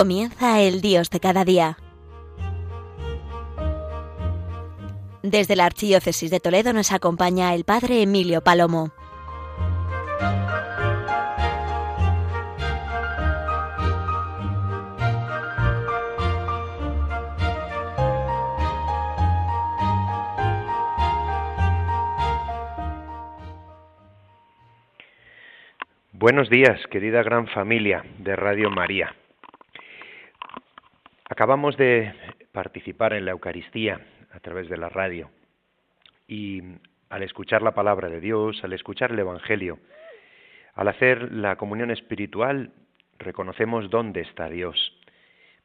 Comienza el Dios de cada día. Desde la Archidiócesis de Toledo nos acompaña el Padre Emilio Palomo. Buenos días, querida gran familia de Radio María. Acabamos de participar en la Eucaristía a través de la radio y al escuchar la palabra de Dios, al escuchar el Evangelio, al hacer la comunión espiritual, reconocemos dónde está Dios.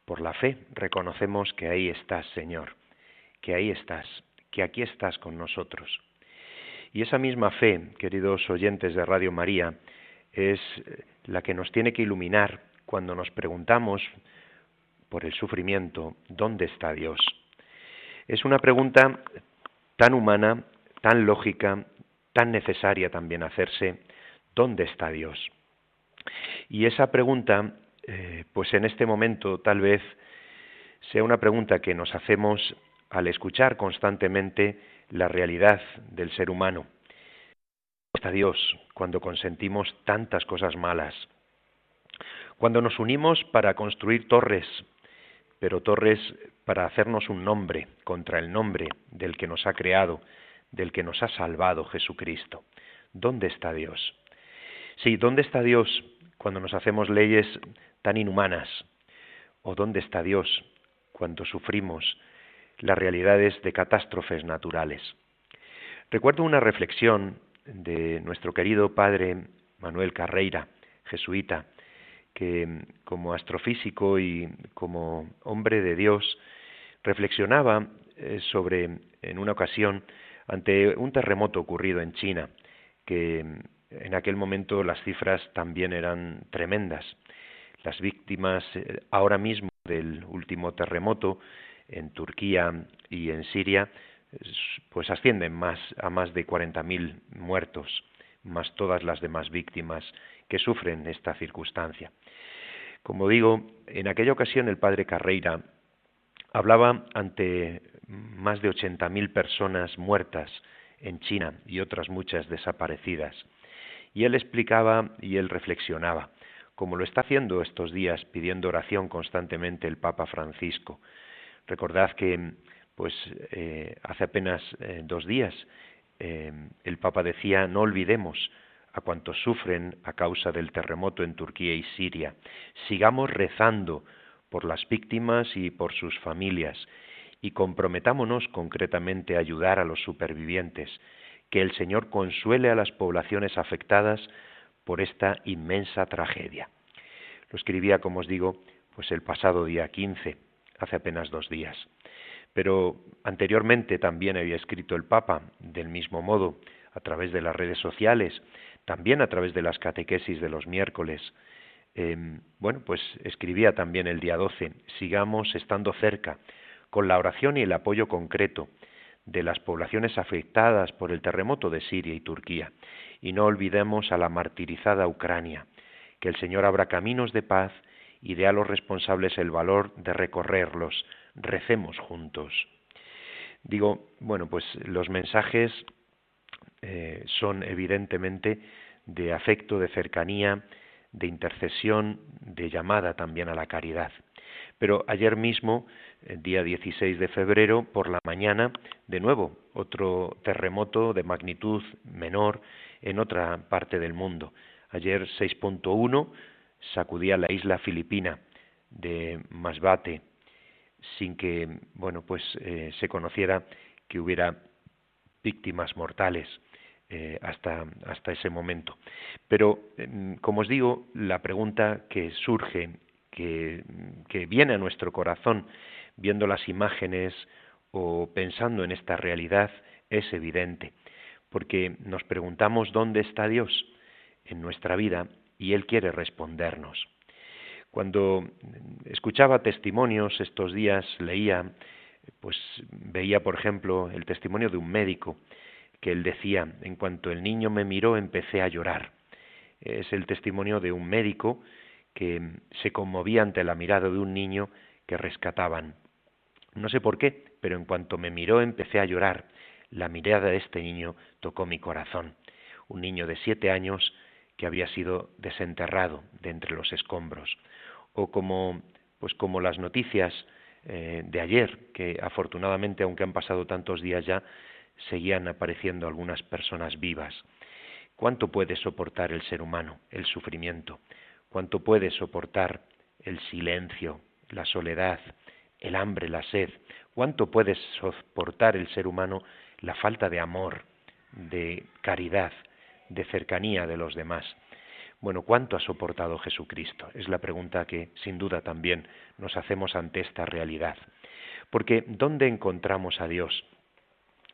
Por la fe reconocemos que ahí estás, Señor, que ahí estás, que aquí estás con nosotros. Y esa misma fe, queridos oyentes de Radio María, es la que nos tiene que iluminar cuando nos preguntamos por el sufrimiento, ¿dónde está Dios? Es una pregunta tan humana, tan lógica, tan necesaria también hacerse, ¿dónde está Dios? Y esa pregunta, eh, pues en este momento tal vez sea una pregunta que nos hacemos al escuchar constantemente la realidad del ser humano. ¿Dónde está Dios cuando consentimos tantas cosas malas? Cuando nos unimos para construir torres pero Torres para hacernos un nombre contra el nombre del que nos ha creado, del que nos ha salvado Jesucristo. ¿Dónde está Dios? Sí, ¿dónde está Dios cuando nos hacemos leyes tan inhumanas? ¿O dónde está Dios cuando sufrimos las realidades de catástrofes naturales? Recuerdo una reflexión de nuestro querido padre Manuel Carreira, jesuita, que como astrofísico y como hombre de Dios reflexionaba eh, sobre, en una ocasión, ante un terremoto ocurrido en China, que en aquel momento las cifras también eran tremendas. Las víctimas eh, ahora mismo del último terremoto en Turquía y en Siria pues ascienden más a más de 40.000 muertos, más todas las demás víctimas que sufren esta circunstancia. Como digo, en aquella ocasión el padre Carreira hablaba ante más de 80.000 personas muertas en China y otras muchas desaparecidas. Y él explicaba y él reflexionaba, como lo está haciendo estos días pidiendo oración constantemente el Papa Francisco. Recordad que pues eh, hace apenas eh, dos días eh, el Papa decía no olvidemos a cuantos sufren a causa del terremoto en Turquía y Siria. Sigamos rezando por las víctimas y por sus familias y comprometámonos concretamente a ayudar a los supervivientes, que el Señor consuele a las poblaciones afectadas por esta inmensa tragedia. Lo escribía, como os digo, pues el pasado día 15, hace apenas dos días. Pero anteriormente también había escrito el Papa, del mismo modo, a través de las redes sociales, también a través de las catequesis de los miércoles. Em, bueno, pues escribía también el día 12, sigamos estando cerca, con la oración y el apoyo concreto de las poblaciones afectadas por el terremoto de Siria y Turquía, y no olvidemos a la martirizada Ucrania, que el Señor abra caminos de paz y dé a los responsables el valor de recorrerlos, recemos juntos. Digo, bueno, pues los mensajes eh, son evidentemente de afecto, de cercanía, de intercesión, de llamada también a la caridad. Pero ayer mismo, día 16 de febrero, por la mañana, de nuevo, otro terremoto de magnitud menor en otra parte del mundo. Ayer 6.1 sacudía la isla filipina de Masbate, sin que, bueno, pues eh, se conociera que hubiera víctimas mortales. Eh, hasta, hasta ese momento. Pero, em, como os digo, la pregunta que surge, que, que viene a nuestro corazón viendo las imágenes o pensando en esta realidad, es evidente, porque nos preguntamos dónde está Dios en nuestra vida y Él quiere respondernos. Cuando escuchaba testimonios estos días, leía, pues veía, por ejemplo, el testimonio de un médico que él decía, en cuanto el niño me miró empecé a llorar. Es el testimonio de un médico que se conmovía ante la mirada de un niño que rescataban. No sé por qué, pero en cuanto me miró empecé a llorar. La mirada de este niño tocó mi corazón. Un niño de siete años que había sido desenterrado de entre los escombros. O como, pues como las noticias eh, de ayer, que afortunadamente, aunque han pasado tantos días ya, seguían apareciendo algunas personas vivas. ¿Cuánto puede soportar el ser humano el sufrimiento? ¿Cuánto puede soportar el silencio, la soledad, el hambre, la sed? ¿Cuánto puede soportar el ser humano la falta de amor, de caridad, de cercanía de los demás? Bueno, ¿cuánto ha soportado Jesucristo? Es la pregunta que sin duda también nos hacemos ante esta realidad. Porque ¿dónde encontramos a Dios?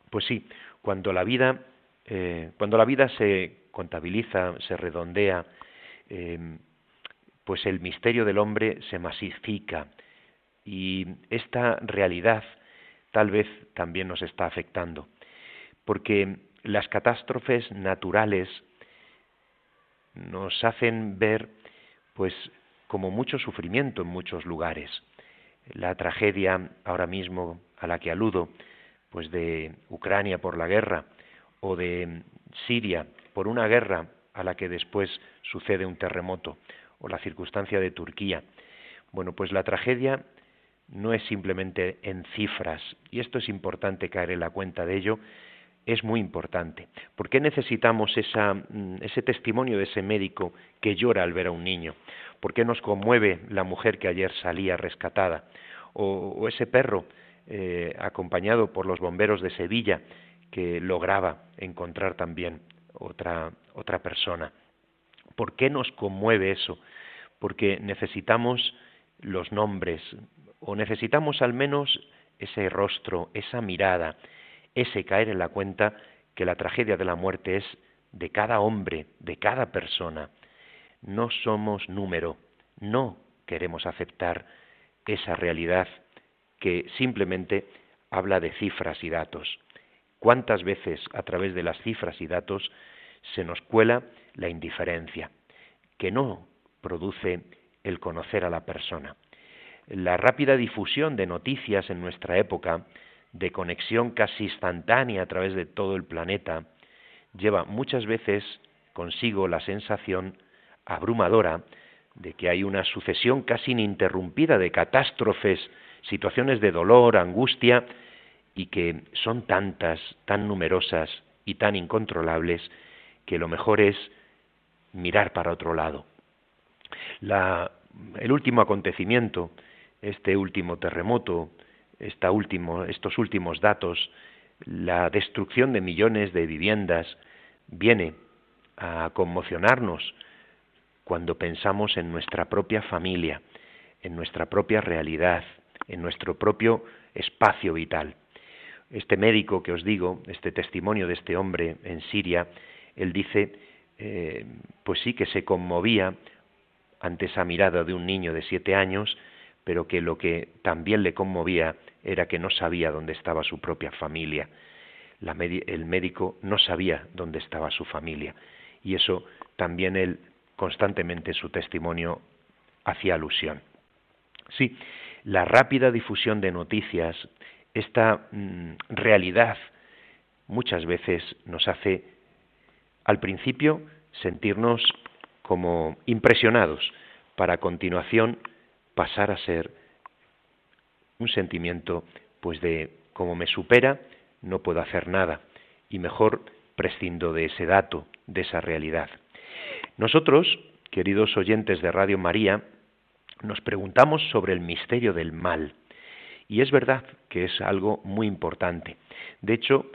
Pues sí, cuando la vida, eh, cuando la vida se contabiliza, se redondea, eh, pues el misterio del hombre se masifica y esta realidad tal vez también nos está afectando, porque las catástrofes naturales nos hacen ver pues como mucho sufrimiento en muchos lugares. La tragedia ahora mismo a la que aludo, pues de Ucrania por la guerra o de Siria por una guerra a la que después sucede un terremoto o la circunstancia de Turquía. Bueno, pues la tragedia no es simplemente en cifras y esto es importante caer en la cuenta de ello es muy importante. ¿Por qué necesitamos mm, ese testimonio de ese médico que llora al ver a un niño? ¿Por qué nos conmueve la mujer que ayer salía rescatada? O, ese perro eh, acompañado por los bomberos de Sevilla que lograba encontrar también otra, otra persona. ¿Por qué nos conmueve eso? Porque necesitamos los nombres o necesitamos al menos ese rostro, esa mirada, ese caer en la cuenta que la tragedia de la muerte es de cada hombre, de cada persona. No somos número, no queremos aceptar esa realidad que simplemente habla de cifras y datos. ¿Cuántas veces a través de las cifras y datos se nos cuela la indiferencia, que no produce el conocer a la persona? La rápida difusión de noticias en nuestra época de conexión casi instantánea a través de todo el planeta, lleva muchas veces consigo la sensación abrumadora de que hay una sucesión casi ininterrumpida de catástrofes, situaciones de dolor, angustia, y que son tantas, tan numerosas y tan incontrolables, que lo mejor es mirar para otro lado. el último acontecimiento, este último terremoto, estos últimos datos, la destrucción de millones de viviendas, viene a conmocionarnos cuando pensamos en nuestra propia familia, en nuestra propia realidad, en nuestro propio espacio vital. Este médico que os digo, este testimonio de este hombre en Siria, él dice, eh, pues sí que se conmovía ante esa mirada de un niño de siete años, pero que lo que también le conmovía era que no sabía dónde estaba su propia familia. el médico no sabía dónde estaba su familia y eso también él constantemente su testimonio hacía alusión. Sí, la rápida difusión de noticias, esta mm, realidad muchas veces nos hace al principio sentirnos como impresionados para a continuación pasar a ser un sentimiento pues de como me supera, no puedo hacer nada y mejor prescindo de ese dato, de esa realidad. Nosotros, queridos oyentes de Radio María, nos preguntamos sobre el misterio del mal. Y es verdad que es algo muy importante. De hecho,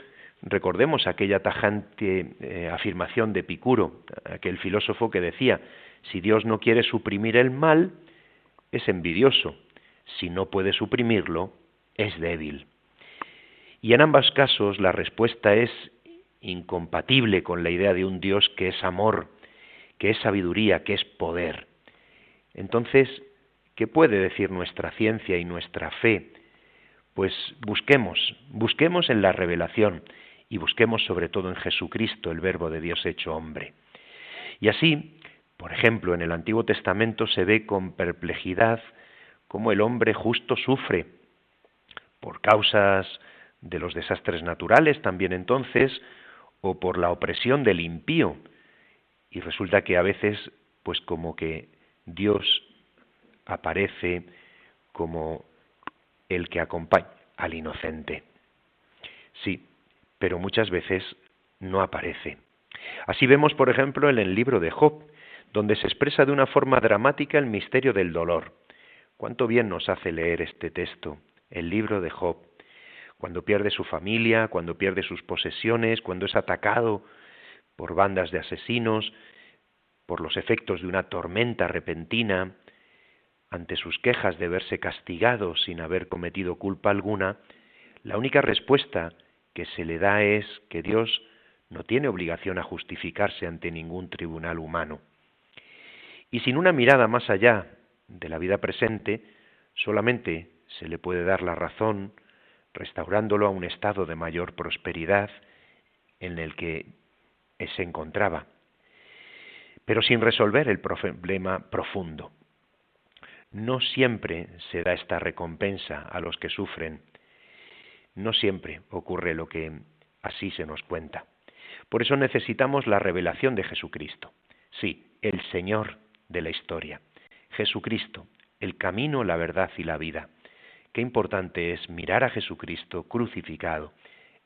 recordemos aquella tajante eh, afirmación de Epicuro, aquel filósofo que decía, si Dios no quiere suprimir el mal, es envidioso, si no puede suprimirlo, es débil. Y en ambos casos la respuesta es incompatible con la idea de un Dios que es amor, que es sabiduría, que es poder. Entonces, ¿qué puede decir nuestra ciencia y nuestra fe? Pues busquemos, busquemos en la revelación y busquemos sobre todo en Jesucristo, el Verbo de Dios hecho hombre. Y así, Por ejemplo, en el Antiguo Testamento se ve con perplejidad cómo el hombre justo sufre por causas de los desastres naturales también entonces, o por la opresión del impío. Y resulta que a veces, pues como que Dios aparece como el que acompaña al inocente. Sí, pero muchas veces no aparece. Así vemos, por ejemplo, en el libro de Job, donde se expresa de una forma dramática el misterio del dolor. Cuánto bien nos hace leer este texto, el libro de Job, cuando pierde su familia, cuando pierde sus posesiones, cuando es atacado por bandas de asesinos, por los efectos de una tormenta repentina, ante sus quejas de verse castigado sin haber cometido culpa alguna, la única respuesta que se le da es que Dios no tiene obligación a justificarse ante ningún tribunal humano. Y sin una mirada más allá de la vida presente, solamente se le puede dar la razón restaurándolo a un estado de mayor prosperidad en el que se encontraba, pero sin resolver el problema profundo. No siempre se da esta recompensa a los que sufren, no siempre ocurre lo que así se nos cuenta. Por eso necesitamos la revelación de Jesucristo. Sí, el Señor de la historia. Jesucristo, el camino, la verdad y la vida. Qué importante es mirar a Jesucristo crucificado,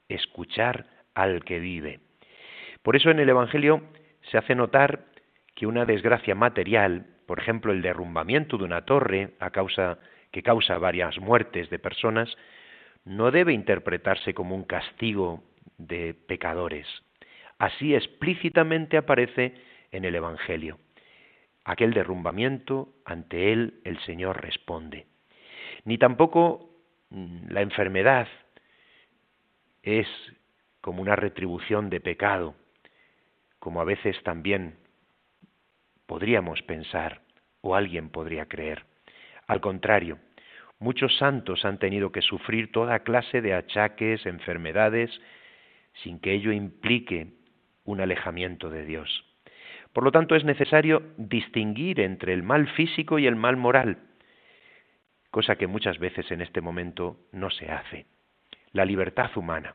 escuchar al que vive. Por eso en el Evangelio se hace notar que una desgracia material, por ejemplo el derrumbamiento de una torre a causa que causa varias muertes de personas, no debe interpretarse como un castigo de pecadores. Así explícitamente aparece en el Evangelio. Aquel derrumbamiento, ante él el Señor responde ni tampoco mm, la enfermedad es como una retribución de pecado, como a veces también podríamos pensar o alguien podría creer. Al contrario, muchos santos han tenido que sufrir toda clase de achaques, enfermedades, sin que ello implique un alejamiento de Dios. Por lo tanto, es necesario distinguir entre el mal físico y el mal moral, cosa que muchas veces en este momento no se hace. La libertad humana.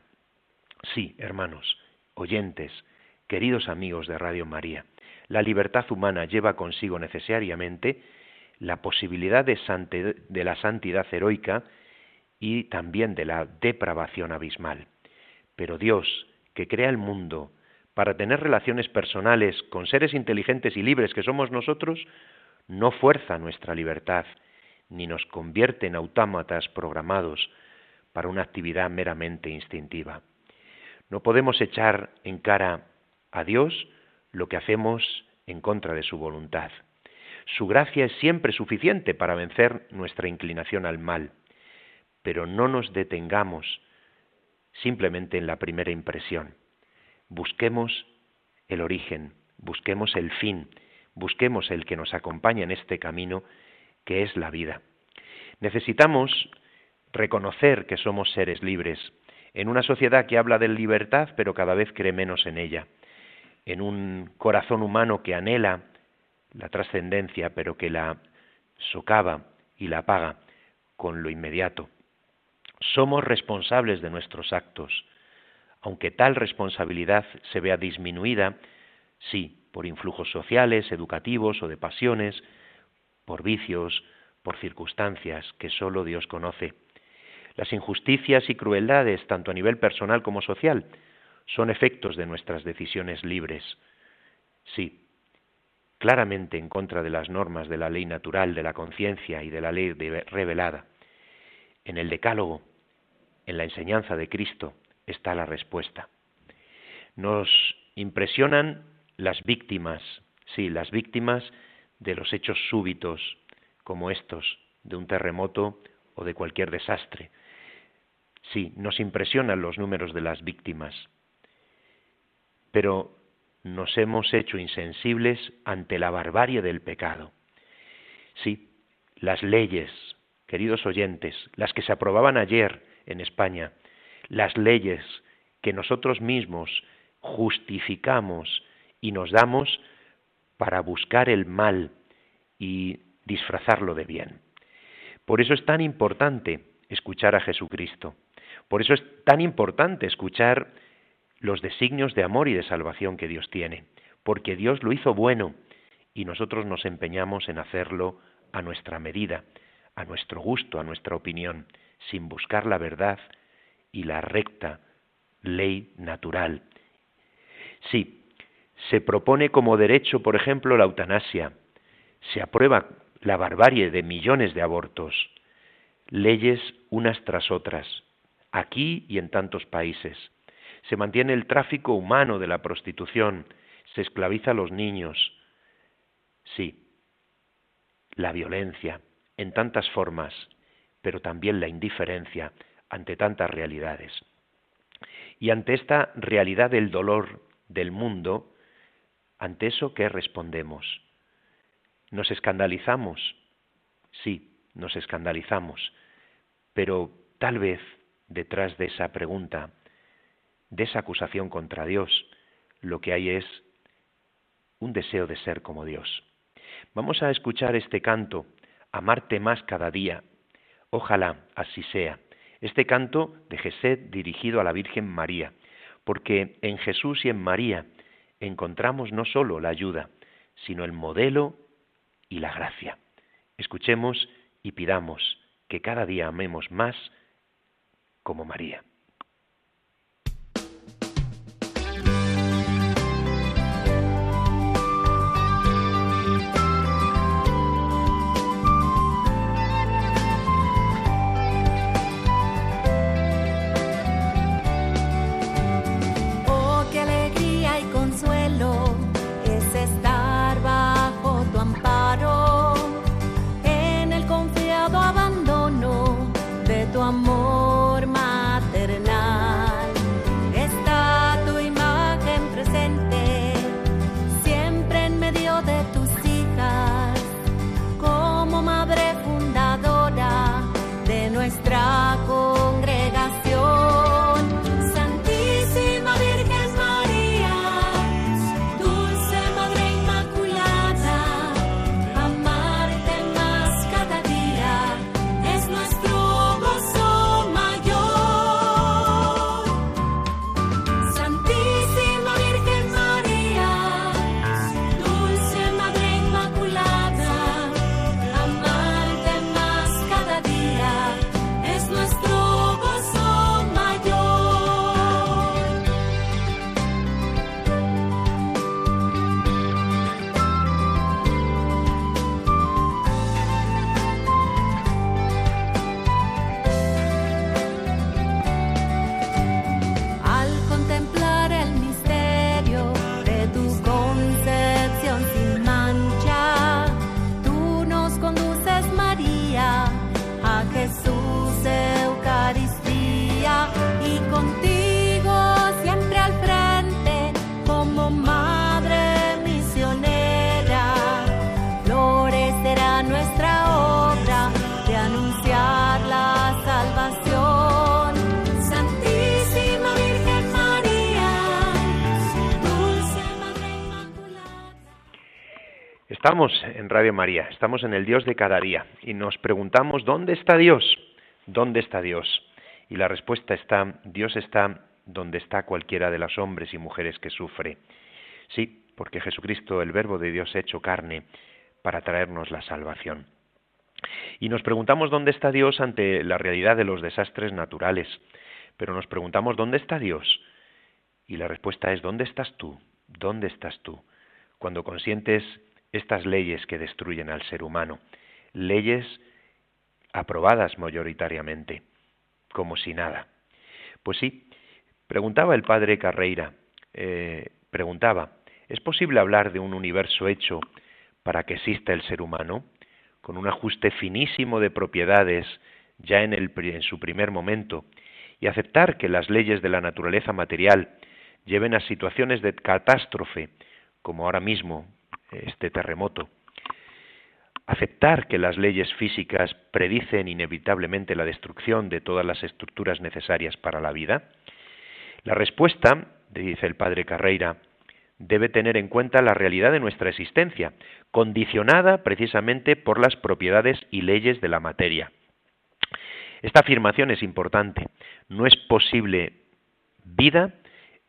Sí, hermanos, oyentes, queridos amigos de Radio María, la libertad humana lleva consigo necesariamente la posibilidad de, de, la santidad heroica y también de la depravación abismal. Pero Dios, que crea el mundo para tener relaciones personales con seres inteligentes y libres que somos nosotros, no fuerza nuestra libertad, ni nos convierte en autómatas programados para una actividad meramente instintiva. No podemos echar en cara a Dios lo que hacemos en contra de su voluntad. Su gracia es siempre suficiente para vencer nuestra inclinación al mal, pero no nos detengamos simplemente en la primera impresión. Busquemos el origen, busquemos el fin, busquemos el que nos acompaña en este camino que es la vida. Necesitamos reconocer que somos seres libres, en una sociedad que habla de libertad pero cada vez cree menos en ella, en un corazón humano que anhela la trascendencia pero que la socava y la apaga con lo inmediato. Somos responsables de nuestros actos, aunque tal responsabilidad se vea disminuida, sí, por influjos sociales, educativos o de pasiones, por vicios, por circunstancias que sólo Dios conoce. Las injusticias y crueldades, tanto a nivel personal como social, son efectos de nuestras decisiones libres. Sí, claramente en contra de las normas de la ley natural, de la conciencia y de la ley revelada. En el Decálogo, en la enseñanza de Cristo, está la respuesta. Nos impresionan las víctimas, sí, las víctimas de los hechos súbitos como estos, de un terremoto o de cualquier desastre. Sí, nos impresionan los números de las víctimas, pero nos hemos hecho insensibles ante la barbarie del pecado. Sí, las leyes, queridos oyentes, las que se aprobaban ayer en España, las leyes que nosotros mismos justificamos y nos damos para buscar el mal y disfrazarlo de bien. Por eso es tan importante escuchar a Jesucristo. Por eso es tan importante escuchar los designios de amor y de salvación que Dios tiene, porque Dios lo hizo bueno y nosotros nos empeñamos en hacerlo a nuestra medida, a nuestro gusto, a nuestra opinión, sin buscar la verdad y la recta ley natural. Sí, se propone como derecho, por ejemplo, la eutanasia, se aprueba la barbarie de millones de abortos, leyes unas tras otras, aquí y en tantos países. Se mantiene el tráfico humano de la prostitución, se esclaviza a los niños. Sí, la violencia en tantas formas, pero también la indiferencia ante tantas realidades. Y ante esta realidad del dolor del mundo, ante eso, ¿qué respondemos? ¿Nos escandalizamos? Sí, nos escandalizamos, pero tal vez detrás de esa pregunta, de esa acusación contra Dios, lo que hay es un deseo de ser como Dios. Vamos a escuchar este canto, Amarte más cada día. Ojalá así sea. Este canto de Gesed dirigido a la Virgen María, porque en Jesús y en María encontramos no solo la ayuda, sino el modelo y la gracia. Escuchemos y pidamos que cada día amemos más como María. Estamos en Radio María, estamos en el Dios de cada día y nos preguntamos ¿dónde está Dios? ¿Dónde está Dios? Y la respuesta está, Dios está donde está cualquiera de los hombres y mujeres que sufre. Sí, porque Jesucristo, el Verbo de Dios hecho carne, para traernos la salvación. Y nos preguntamos dónde está Dios ante la realidad de los desastres naturales, pero nos preguntamos dónde está Dios. Y la respuesta es ¿dónde estás tú? ¿Dónde estás tú? Cuando consientes estas leyes que destruyen al ser humano, leyes aprobadas mayoritariamente, como si nada. Pues sí, preguntaba el padre Carreira, eh, preguntaba, ¿es posible hablar de un universo hecho para que exista el ser humano, con un ajuste finísimo de propiedades ya en, el, en su primer momento, y aceptar que las leyes de la naturaleza material lleven a situaciones de catástrofe, como ahora mismo este terremoto. Aceptar que las leyes físicas predicen inevitablemente la destrucción de todas las estructuras necesarias para la vida. La respuesta, dice el padre Carreira, debe tener en cuenta la realidad de nuestra existencia, condicionada precisamente por las propiedades y leyes de la materia. Esta afirmación es importante. No es posible vida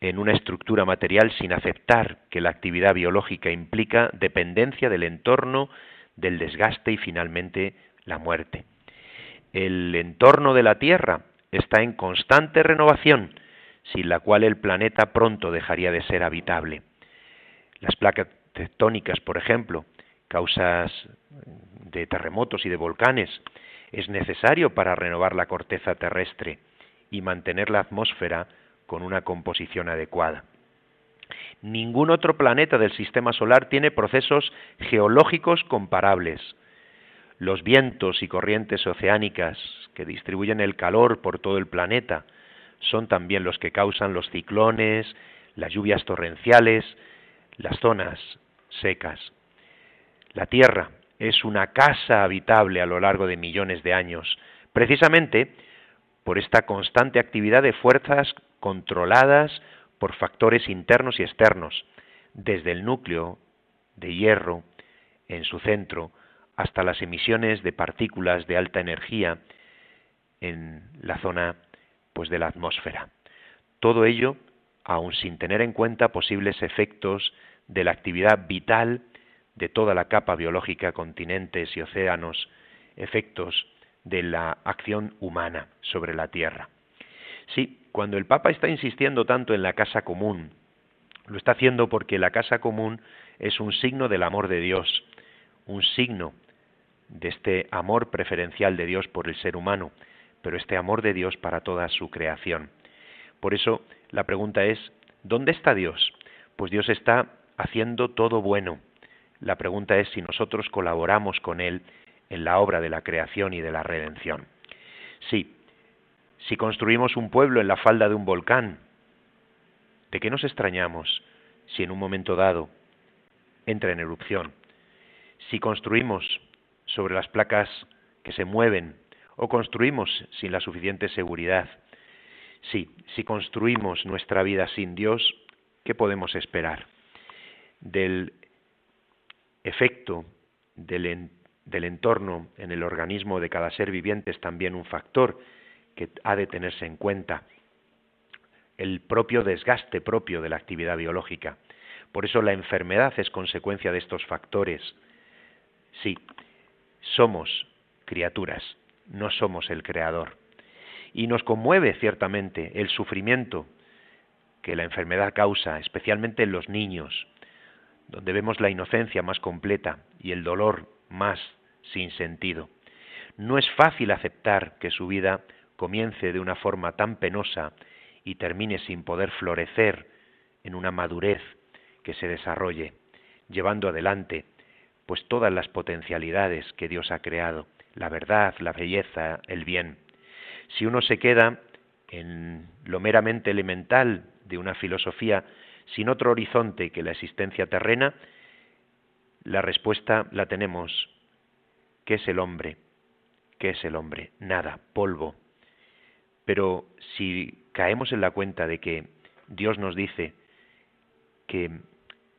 en una estructura material sin aceptar que la actividad biológica implica dependencia del entorno, del desgaste y finalmente la muerte. El entorno de la Tierra está en constante renovación, sin la cual el planeta pronto dejaría de ser habitable. Las placas tectónicas, por ejemplo, causas de terremotos y de volcanes, es necesario para renovar la corteza terrestre y mantener la atmósfera con una composición adecuada. Ningún otro planeta del sistema solar tiene procesos geológicos comparables. Los vientos y corrientes oceánicas que distribuyen el calor por todo el planeta son también los que causan los ciclones, las lluvias torrenciales, las zonas secas. La Tierra es una casa habitable a lo largo de millones de años, precisamente por esta constante actividad de fuerzas controladas por factores internos y externos, desde el núcleo de hierro en su centro hasta las emisiones de partículas de alta energía en la zona pues de la atmósfera. Todo ello aun sin tener en cuenta posibles efectos de la actividad vital de toda la capa biológica, continentes y océanos, efectos de la acción humana sobre la Tierra. Sí, cuando el Papa está insistiendo tanto en la casa común, lo está haciendo porque la casa común es un signo del amor de Dios, un signo de este amor preferencial de Dios por el ser humano, pero este amor de Dios para toda su creación. Por eso la pregunta es, ¿dónde está Dios? Pues Dios está haciendo todo bueno. La pregunta es si nosotros colaboramos con Él en la obra de la creación y de la redención. Sí, si construimos un pueblo en la falda de un volcán, ¿de qué nos extrañamos si en un momento dado entra en erupción? Si construimos sobre las placas que se mueven o construimos sin la suficiente seguridad, sí, si construimos nuestra vida sin Dios, ¿qué podemos esperar? del efecto del, del entorno en el organismo de cada ser viviente es también un factor que ha de tenerse en cuenta el propio desgaste propio de la actividad biológica. Por eso la enfermedad es consecuencia de estos factores. Sí, somos criaturas, no somos el creador. Y nos conmueve ciertamente el sufrimiento que la enfermedad causa, especialmente en los niños, donde vemos la inocencia más completa y el dolor más sin sentido. No es fácil aceptar que su vida comience de una forma tan penosa y termine sin poder florecer en una madurez que se desarrolle, llevando adelante pues todas las potencialidades que Dios ha creado, la verdad, la belleza, el bien. Si uno se queda en lo meramente elemental de una filosofía sin otro horizonte que la existencia terrena, la respuesta la tenemos. ¿Qué es el hombre? ¿Qué es el hombre? Nada, polvo. Pero si caemos en la cuenta de que Dios nos dice que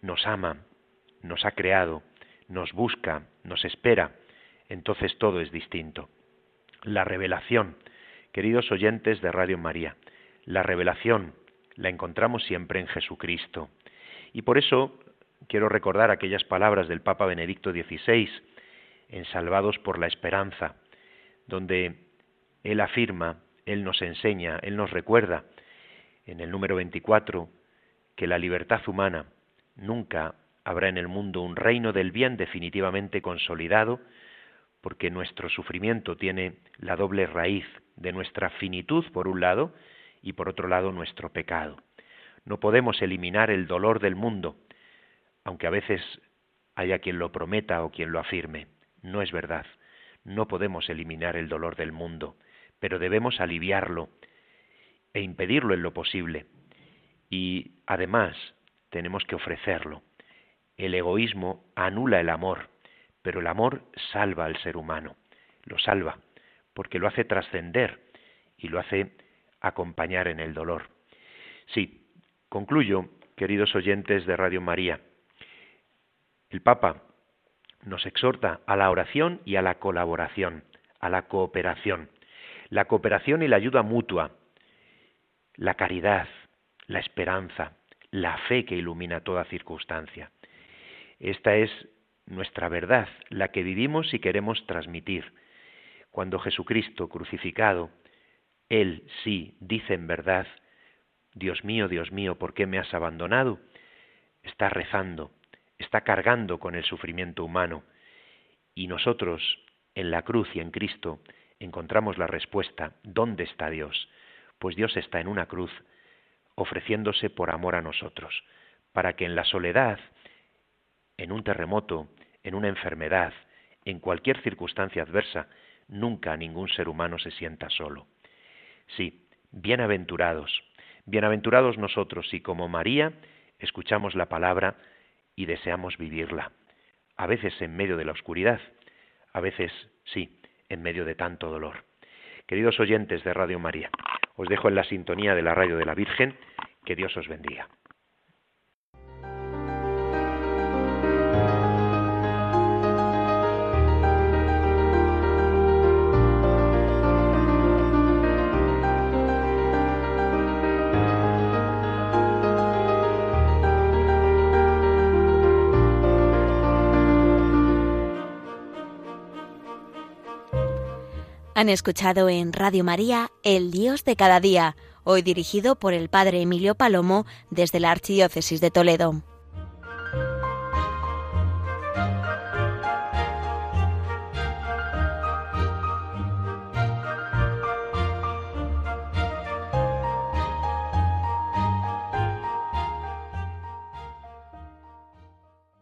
nos ama, nos ha creado, nos busca, nos espera, entonces todo es distinto. La revelación, queridos oyentes de Radio María, la revelación la encontramos siempre en Jesucristo. Y por eso quiero recordar aquellas palabras del Papa Benedicto XVI en Salvados por la Esperanza, donde él afirma, él nos enseña, él nos recuerda en el número 24 que la libertad humana nunca habrá en el mundo un reino del bien definitivamente consolidado, porque nuestro sufrimiento tiene la doble raíz de nuestra finitud, por un lado, y por otro lado nuestro pecado. No podemos eliminar el dolor del mundo, aunque a veces haya quien lo prometa o quien lo afirme. No es verdad. No podemos eliminar el dolor del mundo, pero debemos aliviarlo e impedirlo en lo posible. Y además tenemos que ofrecerlo. El egoísmo anula el amor, pero el amor salva al ser humano. Lo salva, porque lo hace trascender y lo hace acompañar en el dolor. Sí, concluyo queridos oyentes de Radio María. El Papa nos exhorta a la oración y a la colaboración, a la cooperación. La cooperación y la ayuda mutua, la caridad, la esperanza, la fe que ilumina toda circunstancia. Esta es nuestra verdad, la que vivimos y queremos transmitir. Cuando Jesucristo crucificado, Él sí dice en verdad, Dios mío, Dios mío, ¿por qué me has abandonado? Está rezando, está cargando con el sufrimiento humano. Y nosotros, en la cruz y en Cristo, encontramos la respuesta, ¿dónde está Dios? Pues Dios está en una cruz, ofreciéndose por amor a nosotros, para que en la soledad, en un terremoto, en una enfermedad, en cualquier circunstancia adversa, nunca ningún ser humano se sienta solo. Sí, bienaventurados, bienaventurados nosotros si como María escuchamos la palabra y deseamos vivirla, a veces en medio de la oscuridad, a veces sí, en medio de tanto dolor. Queridos oyentes de Radio María, os dejo en la sintonía de la radio de la Virgen, que Dios os bendiga. Han escuchado en Radio María El Dios de cada día, hoy dirigido por el Padre Emilio Palomo desde la Archidiócesis de Toledo.